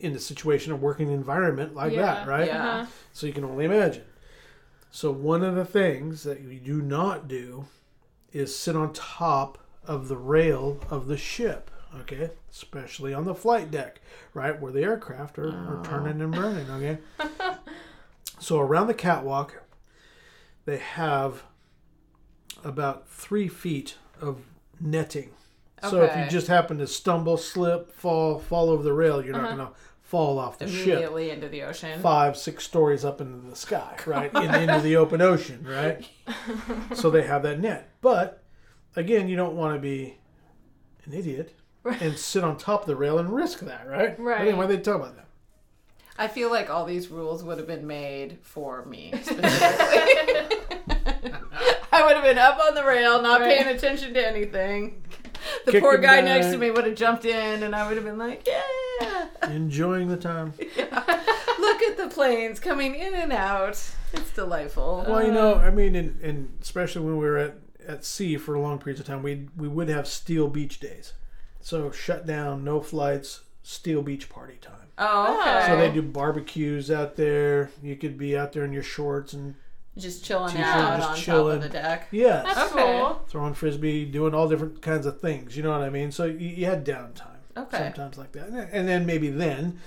S3: in the situation of working environment like that, right?
S4: Yeah.
S2: Uh-huh.
S3: So you can only imagine. So one of the things that you do not do is sit on top of the rail of the ship, okay? Especially on the flight deck, right? Where the aircraft are, are turning and burning, okay? So around the catwalk, they have about three feet of netting. So if you just happen to stumble, slip, fall, fall over the rail, you're not uh-huh. going to fall off the ship
S4: Immediately into the ocean.
S3: five, six stories up into the sky, right? and into the open ocean, right? so they have that net. But again, you don't want to be an idiot and sit on top of the rail and risk that, right?
S2: Right.
S3: But anyway, they talk about that.
S4: I feel like all these rules would have been made for me specifically. I would have been up on the rail, not
S2: Right.
S4: paying attention to anything. The poor guy next to me would have jumped in, and I would have been like, "Yeah,
S3: Enjoying the time.
S4: look at the planes coming in and out. It's delightful."
S3: Well, you know, uh. I mean, and, and especially when we were at, at sea for long periods of time, we we would have steel beach days. So shut down, no flights, steel beach party time.
S4: Oh, okay.
S3: So they do barbecues out there. You could be out there in your shorts and
S4: just chilling
S3: T-shirt,
S4: out
S3: just
S4: on
S3: chilling.
S4: top of the deck.
S3: yes,
S2: That's
S4: Okay.
S2: cool.
S3: throwing frisbee, doing all different kinds of things. You know what I mean? So you, you had downtime
S4: Okay.
S3: sometimes like that, and and then maybe then,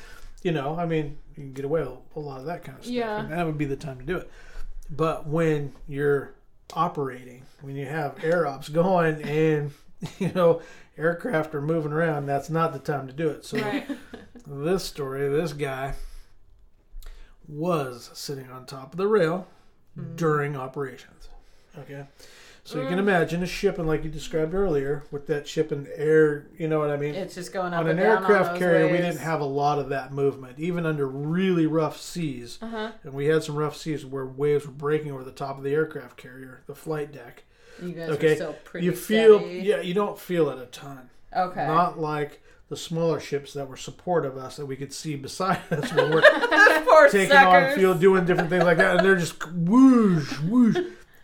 S3: you know, I mean, you can get away with a lot of that kind of stuff,
S2: Yeah.
S3: and that would be the time to do it. But when you're operating, when you have air ops going, and you know aircraft are moving around, that's not the time to do it. So
S2: Right.
S3: this story, this guy was sitting on top of the rail during operations. Okay. So you can imagine a ship, and like you described earlier, with that ship and air, you know what I mean?
S4: It's just going
S3: on an aircraft carrier, we didn't have a lot of that movement, even under really rough seas.
S2: Uh huh.
S3: And we had some rough seas where waves were breaking over the top of the aircraft carrier, the flight deck.
S4: You guys
S3: Okay.
S4: are still pretty
S3: you feel,
S4: steady.
S3: yeah, you don't feel it a ton.
S4: Okay.
S3: Not like the smaller ships that were supportive of us that we could see beside us when we're taking
S4: suckers.
S3: on field, doing different things like that, and they're just whoosh, whoosh.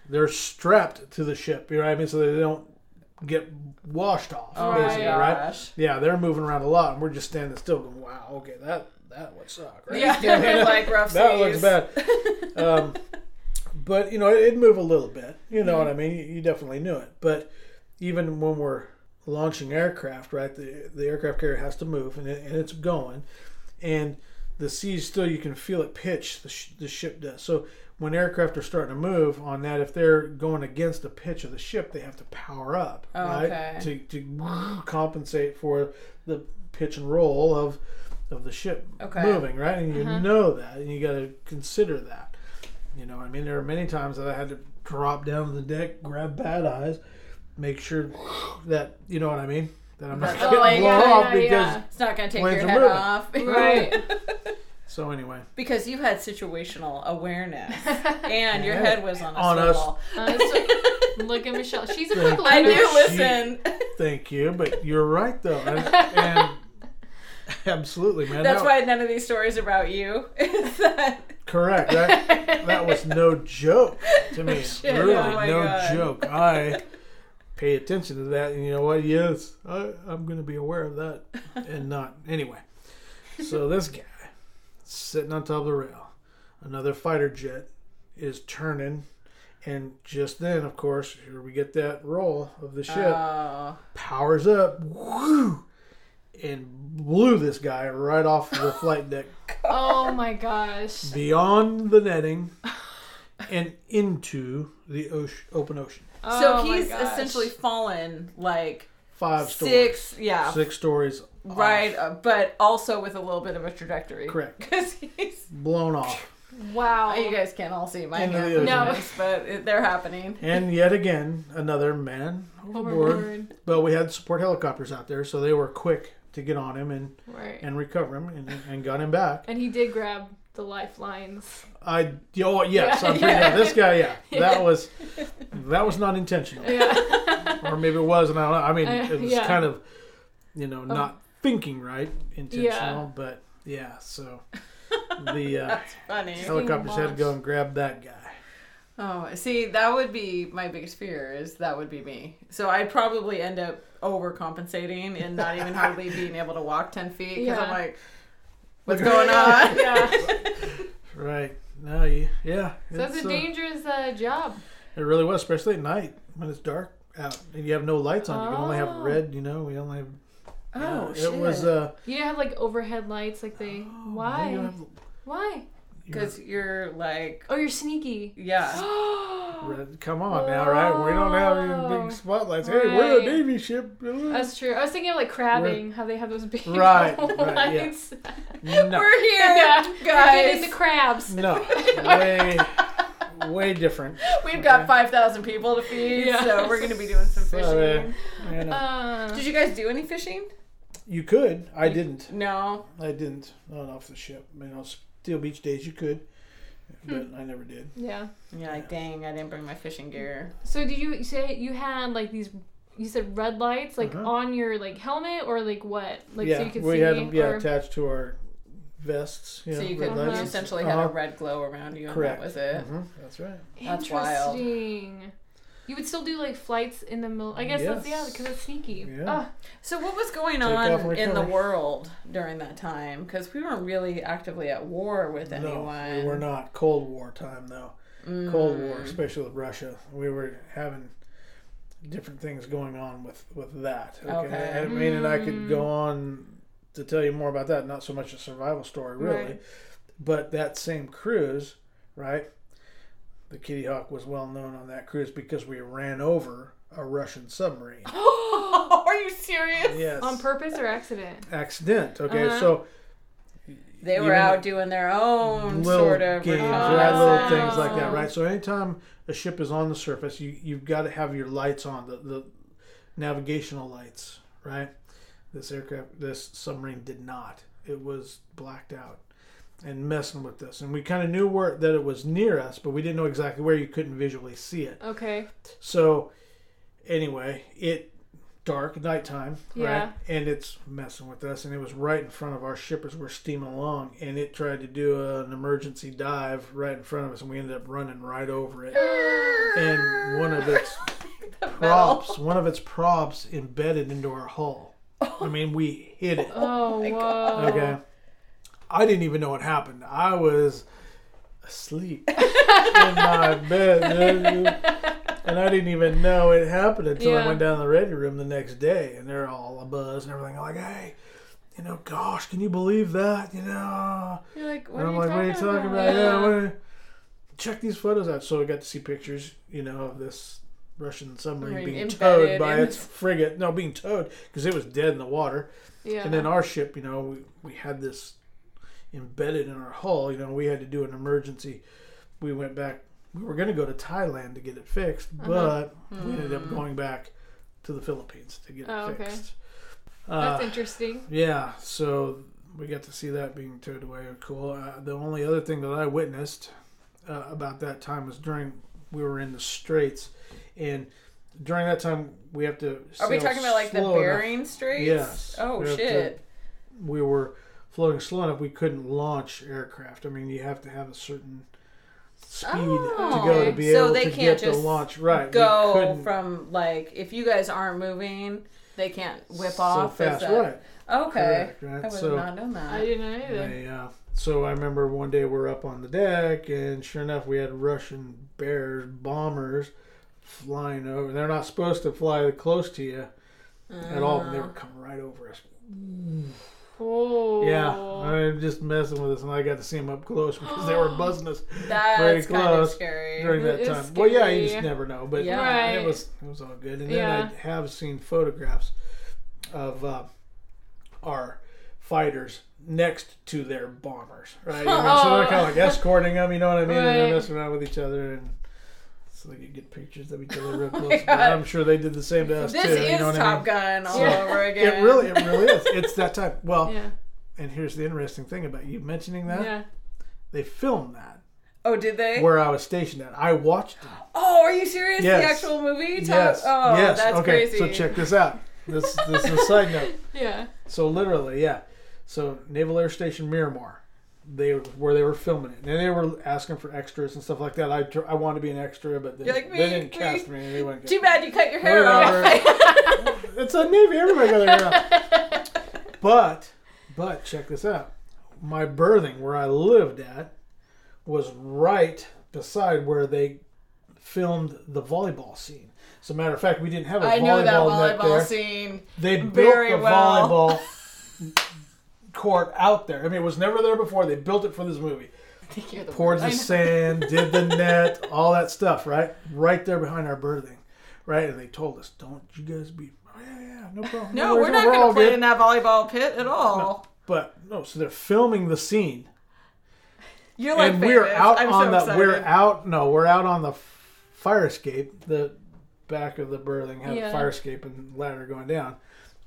S3: They're strapped to the ship, you know what I mean, so they don't get washed off,
S4: Oh
S3: basically, right? Yeah, they're moving around a lot, and we're just standing still, going, "Wow, okay, that that would suck, right?"
S4: Yeah, like rough
S3: that looks bad. Um, but you know, it, it'd move a little bit. You know what I mean? You, you definitely knew it. But even when we're launching aircraft, right? The the aircraft carrier has to move, and, it, and it's going, and the seas still you can feel it pitch. The sh- the ship does. So when aircraft are starting to move on that, if they're going against the pitch of the ship, they have to power up,
S4: Oh,
S3: right?
S4: okay.
S3: To to compensate for the pitch and roll of of the ship
S4: Okay.
S3: moving, right? And you mm-hmm. know that, and you got to consider that. You know, I mean, there are many times that I had to drop down to the deck, grab bad eyes, make sure that you know what I mean, that I'm not
S4: That's
S3: getting
S4: all I
S3: blown
S4: got,
S3: off
S2: yeah,
S3: because.
S2: yeah.
S4: It's not going to take your
S3: are
S4: head
S3: moving.
S4: off.
S2: Right.
S3: So anyway,
S4: because you had situational awareness and your head was on a
S3: On us.
S4: swivel.
S2: Uh, so- look at Michelle. She's a quick learner.
S4: I
S2: learner.
S4: do
S3: She-
S4: listen.
S3: thank you, but you're right though, and, and absolutely, man.
S4: That's
S3: that,
S4: why none of these stories about you. Is that
S3: correct. That that was no joke to me.
S4: Shit,
S3: really,
S4: oh
S3: no
S4: God.
S3: joke. I pay attention to that, and you know what? Yes, I, I'm going to be aware of that, and not anyway. So this guy sitting on top of the rail, another fighter jet is turning, and just then, of course, here we get that roll of the ship
S4: Oh.
S3: powers up, whoo, and blew this guy right off the flight deck
S2: Oh my gosh.
S3: beyond the netting and into the ocean, open ocean.
S4: So
S2: Oh my
S4: he's
S2: gosh.
S4: essentially fallen like
S3: Five stories.
S4: six, yeah,
S3: Six stories.
S4: right, uh, but also with a little bit of a trajectory.
S3: Correct.
S4: Because he's.
S3: Blown off.
S2: Wow.
S4: You guys can't all see my
S3: Into the
S4: hand
S3: ocean.
S2: No.
S4: but they're happening.
S3: And yet again, another man overboard.
S2: Overboard.
S3: But we had support helicopters out there, so they were quick to get on him and,
S2: Right.
S3: and recover him and, and got him back.
S2: And he did grab the lifelines.
S3: I oh yes,
S2: Yeah,
S3: I'm pretty
S2: yeah.
S3: yeah. This guy, yeah, that was that was not intentional.
S2: Yeah.
S3: or maybe it was, and I don't know. I mean,
S2: Uh,
S3: it was
S2: yeah.
S3: kind of, you know, not thinking right, intentional,
S2: Yeah.
S3: but yeah. So the uh,
S4: That's funny.
S3: helicopters had to go and grab that guy.
S4: Oh, see, that would be my biggest fear. Is that would be me. So I'd probably end up overcompensating and not even hardly being able to walk ten feet because I'm like, what's going on?
S2: yeah.
S3: Right? No, you, yeah.
S2: So it's
S3: it's,
S2: a
S3: uh,
S2: dangerous uh, job.
S3: it really was, especially at night when it's dark out and you have no lights on. You can only have
S2: Oh.
S3: red. You know, we only have. you know,
S4: Oh,
S3: it was.
S4: shit.
S3: Uh,
S2: You didn't have like overhead lights like they.
S3: you
S2: Why?
S3: have-
S2: Why?
S4: Because you're like,
S2: Oh, you're sneaky.
S4: yeah.
S3: Come on now, right? We don't have any big spotlights. Hey, we're a Navy ship.
S2: That's true. I was thinking of like crabbing, how they have those big
S3: Right, right, yeah.
S2: lights.
S3: no,
S4: We're here,
S2: yeah, We're
S4: guys.
S2: getting the crabs.
S3: no, way, way different.
S4: We've got five thousand people to feed,
S2: Yeah.
S4: so we're gonna be doing some
S3: So,
S4: fishing.
S3: uh, you, know,
S2: Uh,
S4: Did you guys do any fishing?
S3: you could. I didn't.
S4: No.
S3: I didn't. Not off the ship. I mean, on Steel Beach days you could, but I never did.
S2: yeah.
S4: Yeah, like dang, I didn't bring my fishing gear.
S2: So did you say you had like these? You said red lights, like
S3: Uh-huh.
S2: on your like helmet, or like what? Like
S3: yeah,
S2: so you could
S3: we
S2: see.
S3: had them yeah,
S2: or...
S3: attached to our vests. You
S4: so you
S3: red
S4: could
S3: lights.
S4: you essentially had
S3: Uh-huh.
S4: a red glow around you, and
S3: Correct.
S4: that was it.
S3: Mhm, That's right.
S4: That's wild.
S2: Interesting. You would still do like flights in the middle. I guess that's yeah,
S3: Yes.
S2: because it's sneaky.
S3: Yeah.
S2: Ah,
S4: So what was going
S3: Take
S4: on in the world during that time? Because we weren't really actively at war with
S3: No,
S4: anyone.
S3: we were not. Cold War time though.
S4: Mm.
S3: Cold War, especially with Russia, we were having different things going on with with that. Okay,
S4: Okay.
S3: I mean, and I could
S2: Mm.
S3: go on to tell you more about that. Not so much a survival story, really,
S2: Right.
S3: but that same cruise, right? The Kitty Hawk was well known on that cruise because we ran over a Russian submarine.
S4: Are you serious?
S3: yes,
S2: on purpose or accident?
S3: accident. Okay,
S2: Uh-huh.
S3: so
S4: They were out doing their own
S3: little
S4: sort of
S3: games,
S2: Oh.
S3: right? Little things like that, right? So anytime a ship is on the surface, you you've got to have your lights on, the the navigational lights, right? This aircraft, this submarine did not. It was blacked out and messing with this, and we kind of knew where that it was near us, but we didn't know exactly where. You couldn't visually see it.
S2: Okay.
S3: So anyway, it dark nighttime,
S2: Yeah.
S3: right? And it's messing with us, and it was right in front of our ship as we're steaming along, and it tried to do an emergency dive right in front of us, and we ended up running right over it. And one of its props, one of its props, embedded into our hull. I mean, we hit it.
S2: Oh, oh
S4: my
S2: whoa.
S4: God.
S3: Okay. I didn't even know what happened. I was asleep in my bed. And I didn't even know it happened until I went down to the ready room the next day. And they're all a buzz and everything. Like, hey, you know, gosh, can you believe that? You know.
S2: You're like, what are
S3: I'm
S2: you
S3: like, what are you talking about?
S2: about?
S3: Yeah, what are- check these photos out. So I got to see pictures, you know, of this Russian submarine
S4: Right,
S3: being towed by its frigate. No, being towed because it was dead in the water.
S2: yeah.
S3: And then our ship, you know, we, we had this embedded in our hull. You know, we had to do an emergency. We went back. We were going to go to Thailand to get it fixed,
S2: Uh-huh.
S3: but we ended up going back to the Philippines to get it
S2: Oh, okay.
S3: fixed.
S2: That's
S3: Uh,
S2: interesting.
S3: yeah, so we got to see that being towed away. Cool. Uh, the only other thing that I witnessed uh, about that time was during we were in the Straits, and during that time we have to.
S4: Are we talking about like the
S3: slow enough-
S4: Bering Straits?
S3: Yes.
S4: Oh
S3: We have to-
S4: shit.
S3: we were floating slow enough we couldn't launch aircraft. I mean, you have to have a certain speed to
S4: Oh,
S3: go to be
S4: so
S3: able
S4: they
S3: to
S4: can't
S3: get the launch right.
S4: Go from like if you guys aren't moving, they can't whip
S3: so
S4: off. is
S3: fast,
S4: that-
S3: right?
S4: Okay.
S3: Correct, right.
S4: I would
S3: So-
S4: not known that.
S2: I didn't know either.
S3: They, uh, so I remember one day we're up on the deck, and sure enough, we had Russian bears, bombers, flying over. They're not supposed to fly close to you at all, but they
S4: Uh.
S3: were coming right over us.
S2: Oh.
S3: Yeah, I'm just messing with us, and I got to see them up close because they were buzzing us
S4: That's of
S3: close
S4: scary.
S3: during that
S2: It
S3: time. Well, yeah, you just never know, but
S4: Yeah.
S2: Right.
S3: it was it was all good. And
S2: Yeah.
S3: then I have seen photographs of uh, our fighters next to their bombers, right? I mean, so they're kind of like escorting them, you know what I mean? And they're messing around with each other, and so they could get pictures of each other real oh
S4: my
S3: close. But I'm sure they did the same to us
S4: This
S3: too.
S4: is
S3: you know what I
S4: Top
S3: mean?
S4: Gun all
S2: Yeah.
S4: over again.
S3: It really, it really is. It's that type. Well,
S2: Yeah.
S3: and here's the interesting thing about you mentioning that:
S2: Yeah.
S3: they filmed that
S4: Oh, did they?
S3: where I was stationed at. I watched it.
S4: Oh, are you serious?
S3: Yes.
S4: The actual movie? Top-
S3: Yes.
S4: Oh,
S3: yes.
S4: that's
S3: okay.
S4: crazy.
S3: So check this out. This this is a side note.
S2: Yeah.
S3: So literally, yeah. So Naval Air Station Miramar, they were where they were filming it, and they were asking for extras and stuff like that. I I wanted to be an extra, but they,
S4: like,
S3: they
S4: "Me,
S3: didn't
S4: me."
S3: cast me. They wouldn't
S4: Too bad you cut your hair
S3: Whatever.
S4: off.
S3: It's a Navy. Everybody got their hair out. But but check this out. My berthing, where I lived at was right beside where they filmed the volleyball scene. As a matter of fact, we didn't have a
S4: I know that
S3: volleyball net there.
S4: scene.
S3: They built the
S4: well.
S3: volleyball court out there. I mean, it was never there before. They built it for this movie.
S4: the
S3: poured the sand, did the net, all that stuff, right? Right there behind our berthing, right? And they told us, "Don't you guys be." Oh, yeah, yeah, no problem.
S4: No,
S3: worries,
S4: we're not going to play
S3: good."
S4: in that volleyball pit at all.
S3: But no, so they're filming the scene,
S4: You're like
S3: and we're out
S4: I'm
S3: on
S4: so
S3: the
S4: excited.
S3: we're out. No, we're out on the fire escape. The back of the berthing had
S2: Yeah.
S3: a fire escape and ladder going down.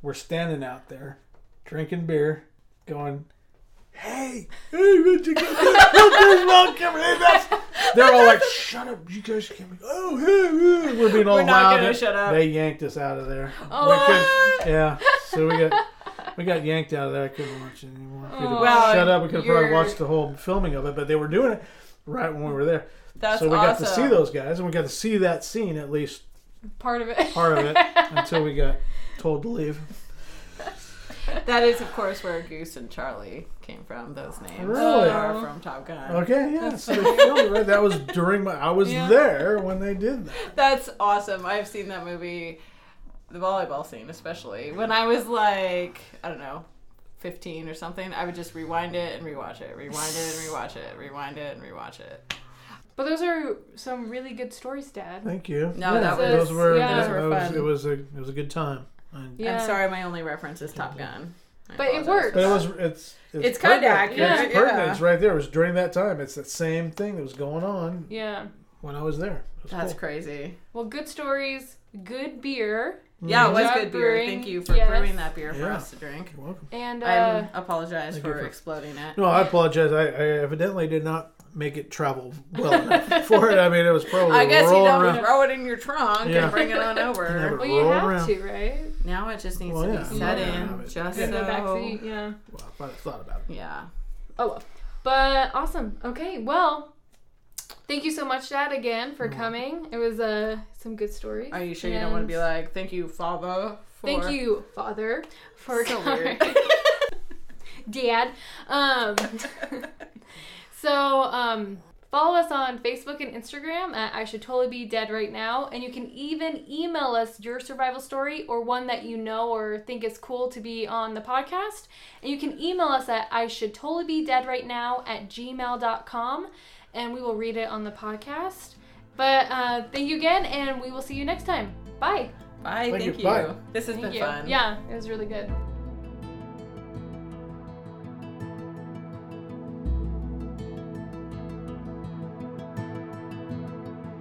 S3: We're standing out there, drinking beer, going. Hey, hey, Mitch, you got this, this milk coming in. That's they're all like, "Shut up, you guys can't." Be, oh, hey, hey." we're being all
S4: We're not
S3: loud.
S4: gonna shut up.
S3: They yanked us out of there.
S2: Oh,
S3: We couldn't- yeah. So we got we got yanked out of there. I couldn't watch it anymore. We could've oh,
S4: Well,
S3: shut up. We could have probably
S4: you're-
S3: watched the whole filming of it, but they were doing it right when we were there.
S4: That's
S3: so we got to
S4: awesome.
S3: see those guys, and we got to see that scene at least
S2: Part of it.
S3: part of it until we got told to leave.
S4: That is, of course, where Goose and Charlie came from. Those names
S3: Really?
S4: are from Top Gun.
S3: Okay, yeah. So filmed right. That was during my. I was
S2: Yeah.
S3: there when they did that.
S4: That's awesome. I've seen that movie, the volleyball scene especially. When I was like, I don't know, 15 or something, I would just rewind it and rewatch it, rewind it and rewatch it, rewind it and rewatch it.
S2: But those are some really good stories, Dad.
S3: Thank you.
S4: No,
S3: Yeah,
S4: that
S3: those
S2: was-
S3: were.
S2: yeah.
S3: those
S4: Those were
S3: was- It was a. It was a good time. And,
S2: Yeah.
S4: I'm sorry, my only reference is Top Gun. I
S2: But it
S4: apologize
S2: works.
S3: But it was. It's.
S4: It's kinda
S3: pertinent.
S4: accurate,
S3: It's pertinent.
S4: yeah.
S3: It's right there. It was during that time. It's the same thing that was going on
S2: Yeah.
S3: when I was there. It was
S4: That's
S3: cool.
S4: crazy.
S2: Well, good stories, good beer,
S4: Yeah, it was
S2: Job
S4: good beer.
S2: brewing,
S4: Thank you for
S2: yes.
S4: brewing that beer for
S3: Yeah.
S4: us to drink.
S3: You're welcome.
S2: and
S4: I
S2: uh,
S4: apologize
S3: Thank you
S4: for
S3: for-
S4: exploding it.
S3: No, I apologize. I, I evidently did not make it travel well enough for it. I mean, it was probably
S4: I guess you
S3: rolling
S4: don't
S3: around.
S4: throw it in your trunk
S3: Yeah.
S4: and bring it on over.
S3: Never-
S2: well, you have
S3: around.
S2: to, right?
S4: Now it just needs
S3: Well,
S4: to
S3: yeah.
S4: be set
S2: Yeah.
S4: in, just
S2: In the back seat, yeah.
S3: Well, I thought about it.
S4: Yeah.
S2: Oh well. But awesome. Okay, well, thank you so much, Dad, again for coming. It was uh some good stories.
S4: Are you sure you don't want to be like, thank you, Father? For...
S2: Thank you, Father, for
S4: So
S2: coming.
S4: weird.
S2: Dad. Um, so um, follow us on Facebook and Instagram at I Should Totally Be Dead Right Now, and you can even email us your survival story or one that you know or think is cool to be on the podcast. And you can email us at I Should Totally Be Dead Right Now at gmail.com, and we will read it on the podcast. But uh, thank you again, and we will see you next time. Bye.
S4: Bye.
S3: Thank
S4: Thank,
S3: you.
S4: you.
S3: Bye.
S4: This has
S2: Thank
S4: been
S2: you.
S4: fun.
S2: Yeah, it was really good.